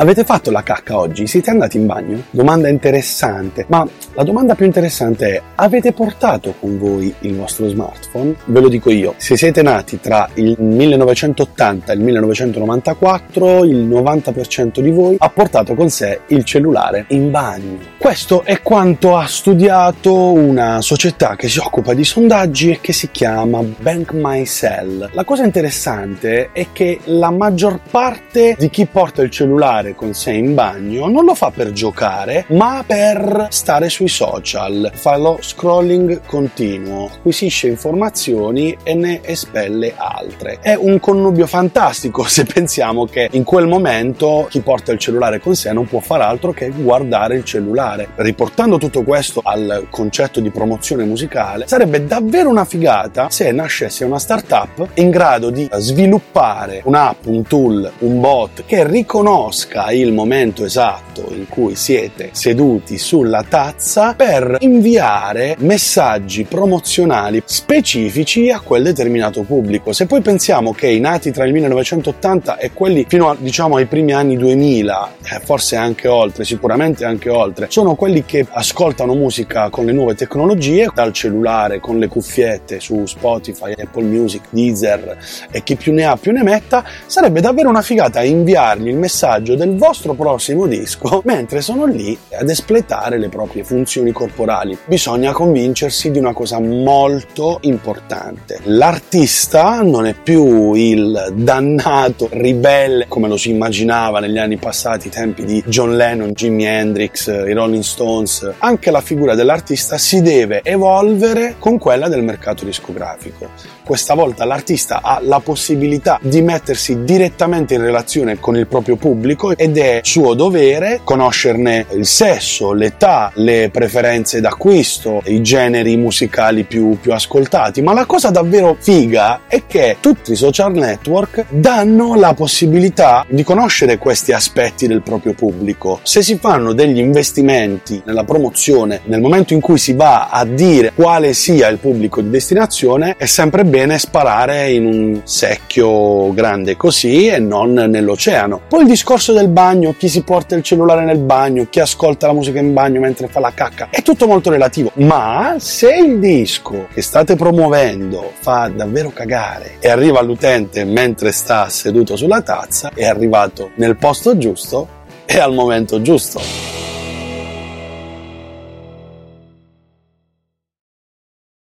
Avete fatto la cacca oggi? Siete andati in bagno? Domanda interessante, ma la domanda più interessante è, avete portato con voi il vostro smartphone? Ve lo dico io, se siete nati tra il 1980 e il 1994, il 90% di voi ha portato con sé il cellulare in bagno. Questo è quanto ha studiato una società che si occupa di sondaggi e che si chiama Bank My Cell. La cosa interessante è che la maggior parte di chi porta il cellulare portare con sé in bagno non lo fa per giocare, ma per stare sui social. Fa lo scrolling continuo, acquisisce informazioni e ne espelle altre. È un connubio fantastico se pensiamo che in quel momento chi porta il cellulare con sé non può fare altro che guardare il cellulare. Riportando tutto questo al concetto di promozione musicale, sarebbe davvero una figata se nascesse una startup in grado di sviluppare un'app, un tool, un bot che riconosca indica il momento esatto in cui siete seduti sulla tazza per inviare messaggi promozionali specifici a quel determinato pubblico. Se poi pensiamo che i nati tra il 1980 e quelli fino a, diciamo ai primi anni 2000, eh, forse anche oltre, sicuramente anche oltre, sono quelli che ascoltano musica con le nuove tecnologie, dal cellulare, con le cuffiette su Spotify, Apple Music, Deezer e chi più ne ha più ne metta, sarebbe davvero una figata inviargli il messaggio del vostro prossimo disco mentre sono lì ad espletare le proprie funzioni corporali. Bisogna convincersi di una cosa molto importante. L'artista non è più il dannato ribelle come lo si immaginava negli anni passati, i tempi di John Lennon, Jimi Hendrix, i Rolling Stones. Anche la figura dell'artista si deve evolvere con quella del mercato discografico. Questa volta l'artista ha la possibilità di mettersi direttamente in relazione con il proprio pubblico ed è suo dovere conoscerne il sesso, l'età, le preferenze d'acquisto, i generi musicali più, più ascoltati. Ma la cosa davvero figa è che tutti i social network danno la possibilità di conoscere questi aspetti del proprio pubblico. Se si fanno degli investimenti nella promozione, nel momento in cui si va a dire quale sia il pubblico di destinazione, è sempre bene sparare in un secchio grande così e non nell'oceano. Poi il discorso del bagno, chi si porta il cellulare nel bagno, chi ascolta la musica in bagno mentre fa la cacca, è tutto molto relativo. Ma se il disco che state promuovendo fa davvero cagare e arriva all'utente mentre sta seduto sulla tazza, è arrivato nel posto giusto e al momento giusto.